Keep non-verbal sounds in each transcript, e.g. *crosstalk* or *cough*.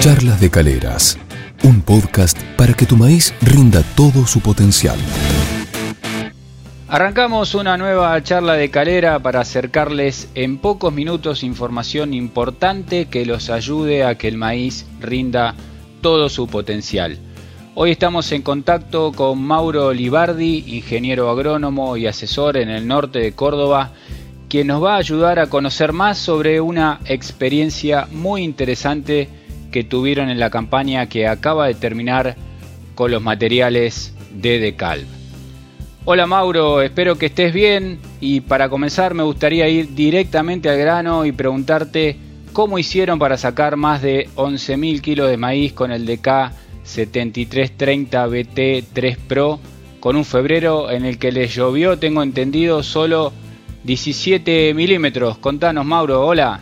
Charlas de Caleras, un podcast para que tu maíz rinda todo su potencial. Arrancamos una nueva charla de calera para acercarles en pocos minutos información importante que los ayude a que el maíz rinda todo su potencial. Hoy estamos en contacto con Mauro Libardi, ingeniero agrónomo y asesor en el norte de Córdoba, quien nos va a ayudar a conocer más sobre una experiencia muy interesante que tuvieron en la campaña que acaba de terminar con los materiales de Decalb. Hola Mauro, espero que estés bien y para comenzar me gustaría ir directamente al grano y preguntarte cómo hicieron para sacar más de 11.000 kilos de maíz con el DK 7330 BT3 Pro con un febrero en el que les llovió, tengo entendido, solo 17 milímetros. Contanos Mauro, hola.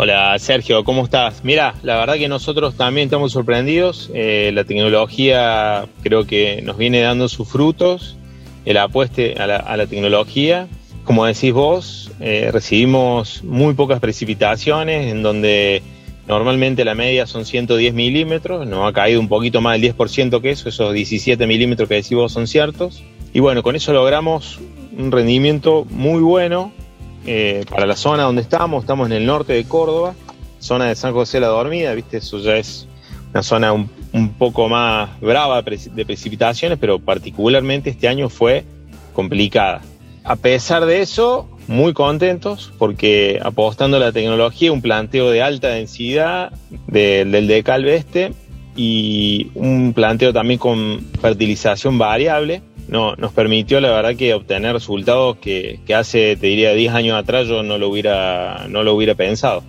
Hola Sergio, ¿cómo estás? Mira, la verdad que nosotros también estamos sorprendidos. Eh, la tecnología creo que nos viene dando sus frutos el apueste a la, tecnología. Como decís vos, eh, recibimos muy pocas precipitaciones, en donde normalmente la media son 110 milímetros, nos ha caído un poquito más del 10% que eso, esos 17 milímetros que decís vos son ciertos. Y bueno, con eso logramos un rendimiento muy bueno eh, para la zona donde estamos, estamos en el norte de Córdoba, zona de San José la Dormida, viste, eso ya es una zona un, poco más brava de precipitaciones, pero particularmente este año fue complicada. A pesar de eso, muy contentos porque apostando a la tecnología, un planteo de alta densidad del decal este y un planteo también con fertilización variable, no, nos permitió la verdad que obtener resultados que, hace, te diría, 10 años atrás yo no lo hubiera, no lo hubiera pensado.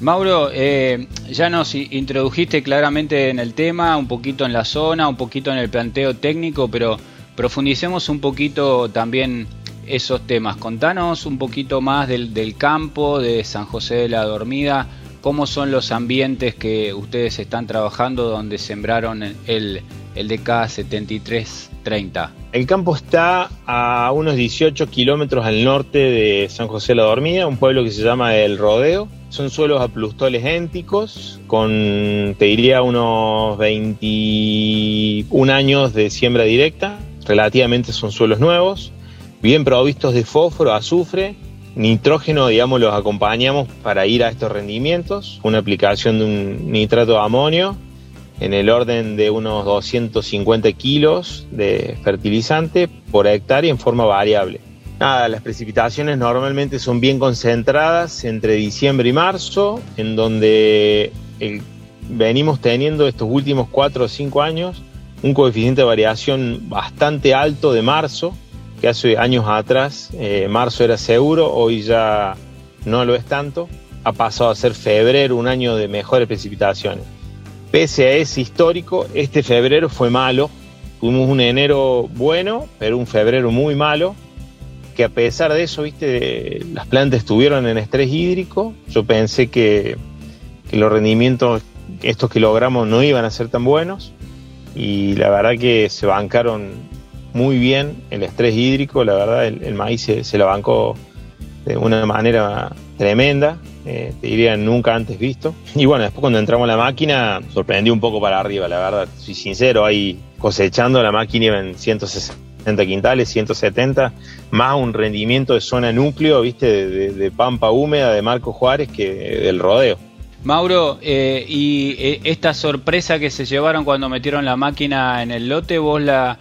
Mauro, eh, ya nos introdujiste claramente en el tema, un poquito en la zona, un poquito en el planteo técnico, pero profundicemos un poquito también esos temas. Contanos un poquito más del, campo de San José de la Dormida, cómo son los ambientes que ustedes están trabajando donde sembraron el, el DK 7330. El campo está a unos 18 kilómetros al norte de San José la Dormida, un pueblo que se llama El Rodeo son suelos aplustoles énticos, con, te diría, unos 21 años de siembra directa. Relativamente son suelos nuevos, bien provistos de fósforo, azufre, nitrógeno, digamos, los acompañamos para ir a estos rendimientos. Una aplicación de un nitrato de amonio en el orden de unos 250 kilos de fertilizante por hectárea en forma variable. Nada, las precipitaciones normalmente son bien concentradas entre diciembre y marzo, en donde venimos teniendo estos últimos cuatro o cinco años un coeficiente de variación bastante alto de marzo, que hace años atrás eh, marzo era seguro, hoy ya no lo es tanto, ha pasado a ser febrero, un año de mejores precipitaciones. Pese a ese histórico, este febrero fue malo, tuvimos un enero bueno, pero un febrero muy malo, que a pesar de eso, viste, las plantas estuvieron en estrés hídrico. Yo pensé que, los rendimientos, estos que logramos, no iban a ser tan buenos. Y la verdad que se bancaron muy bien el estrés hídrico. La verdad, el, maíz se, se, la bancó de una manera tremenda. Eh, te diría nunca antes visto. Y bueno, después cuando entramos a la máquina, sorprendió un poco para arriba, la verdad. Soy sincero, ahí cosechando la máquina en 160 quintales, 170, más un rendimiento de zona núcleo, viste, de, pampa húmeda de Marco Juárez que del rodeo. Mauro, eh, y eh, esta sorpresa que se llevaron cuando metieron la máquina en el lote, vos la...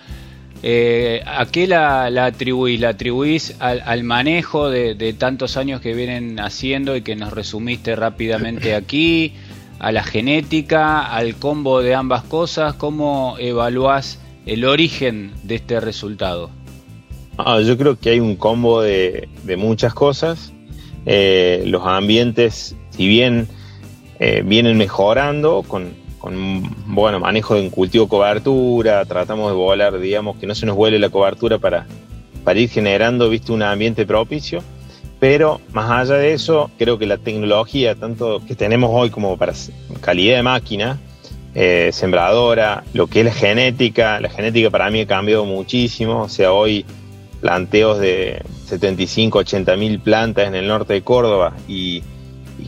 Eh, ¿A qué la, atribuís? ¿La atribuís al, manejo de, de, tantos años que vienen haciendo y que nos resumiste rápidamente *clears throat* aquí? ¿A la genética? ¿Al combo de ambas cosas? ¿Cómo evaluás el origen de este resultado? Ah, yo creo que hay un combo de, muchas cosas. Eh, los ambientes, si bien eh, vienen mejorando con, bueno, manejo de cultivo cobertura, tratamos de volar, digamos, que no se nos vuele la cobertura para, para ir generando, viste, un ambiente propicio. Pero más allá de eso, creo que la tecnología, tanto que tenemos hoy como para calidad de máquina, eh, sembradora, lo que es la genética. La genética para mí ha cambiado muchísimo. O sea, hoy planteos de 75, 80 mil plantas en el norte de Córdoba y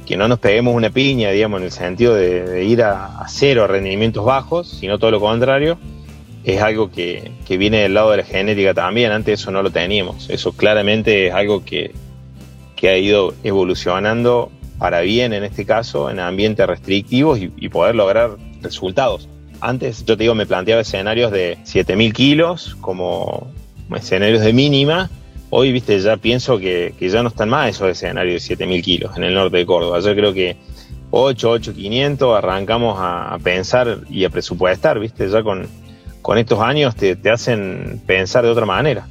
que no nos peguemos una piña, digamos, en el sentido de, ir a, cero rendimientos bajos, sino todo lo contrario, es algo que, viene del lado de la genética también. Antes eso no lo teníamos. Eso claramente es algo que, ha ido evolucionando para bien en este caso, en ambientes restrictivos y, poder lograr resultados. Antes, yo te digo, me planteaba escenarios de 7000 kilos como escenarios de mínima Hoy, viste, ya pienso que, ya no están más esos escenarios de 7000 kilos en el norte de Córdoba. Yo creo que 8, 8, 500 arrancamos a, pensar y a presupuestar, viste, ya con, con estos años te, hacen pensar de otra manera.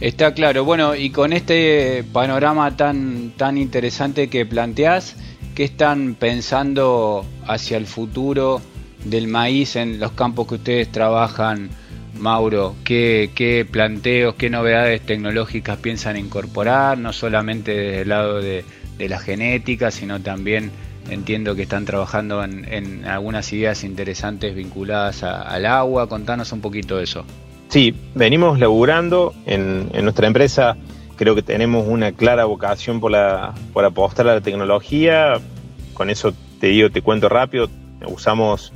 Está claro. Bueno, y con este panorama tan, tan interesante que planteás, ¿qué están pensando hacia el futuro del maíz en los campos que ustedes trabajan? Mauro, ¿qué, planteos, qué novedades tecnológicas piensan incorporar, no solamente desde el lado de, la genética, sino también entiendo que están trabajando en, algunas ideas interesantes vinculadas al agua. Contanos un poquito de eso. Sí, venimos laburando en, nuestra empresa. Creo que tenemos una clara vocación por, por apostar a la tecnología. Con eso te digo, te cuento rápido. Usamos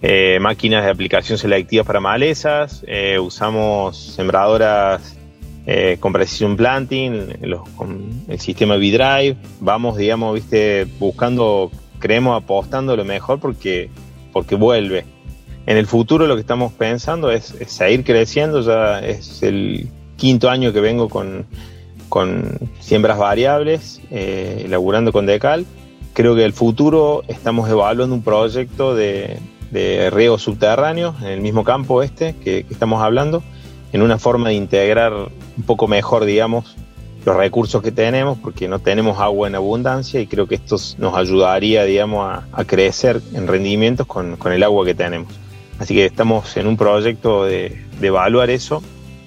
eh, máquinas de aplicación selectiva para malezas, eh, usamos sembradoras eh, con precision planting, el sistema V-Drive, vamos, digamos, viste, buscando, creemos, apostando lo mejor porque, porque vuelve. En el futuro lo que estamos pensando es, seguir creciendo, ya es el quinto año que vengo con, con siembras variables, elaborando con Decal. Creo que el futuro estamos evaluando un proyecto de, de riego subterráneo en el mismo campo este que, estamos hablando, en una forma de integrar un poco mejor, digamos, los recursos que tenemos, porque no tenemos agua en abundancia y creo que esto nos ayudaría, digamos, a, crecer en rendimientos con, el agua que tenemos. Así que estamos en un proyecto de, evaluar eso,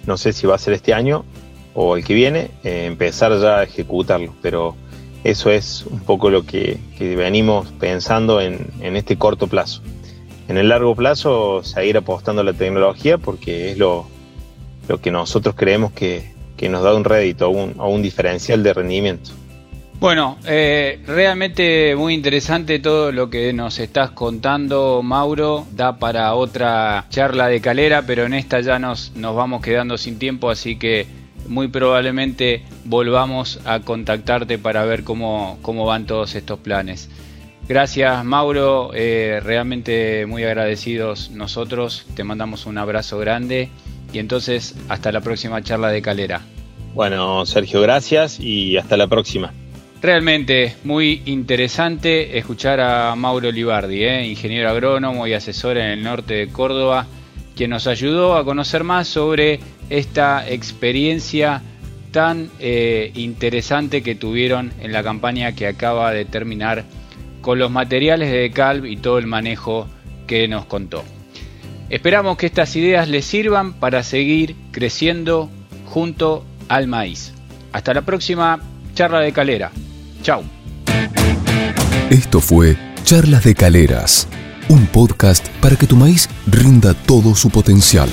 no sé si va a ser este año o el que viene, eh, empezar ya a ejecutarlo, pero eso es un poco lo que, venimos pensando en este corto plazo en el largo plazo seguir apostando a la tecnología porque es lo, que nosotros creemos que, nos da un rédito o un, diferencial de rendimiento. Bueno, eh, realmente muy interesante todo lo que nos estás contando, Mauro. Da para otra charla de calera, pero en esta ya nos, vamos quedando sin tiempo, así que muy probablemente volvamos a contactarte para ver cómo van todos estos planes. Gracias Mauro, eh, realmente muy agradecidos nosotros, te mandamos un abrazo grande y entonces hasta la próxima charla de Calera. Bueno, Sergio, gracias y hasta la próxima. Realmente muy interesante escuchar a Mauro Libardi, eh, ingeniero agrónomo y asesor en el norte de Córdoba, quien nos ayudó a conocer más sobre esta experiencia tan eh, interesante que tuvieron en la campaña que acaba de terminar con los materiales de Calv y todo el manejo que nos contó. Esperamos que estas ideas les sirvan para seguir creciendo junto al maíz. Hasta la próxima charla de calera. Chao. Esto fue Charlas de Caleras, un podcast para que tu maíz rinda todo su potencial.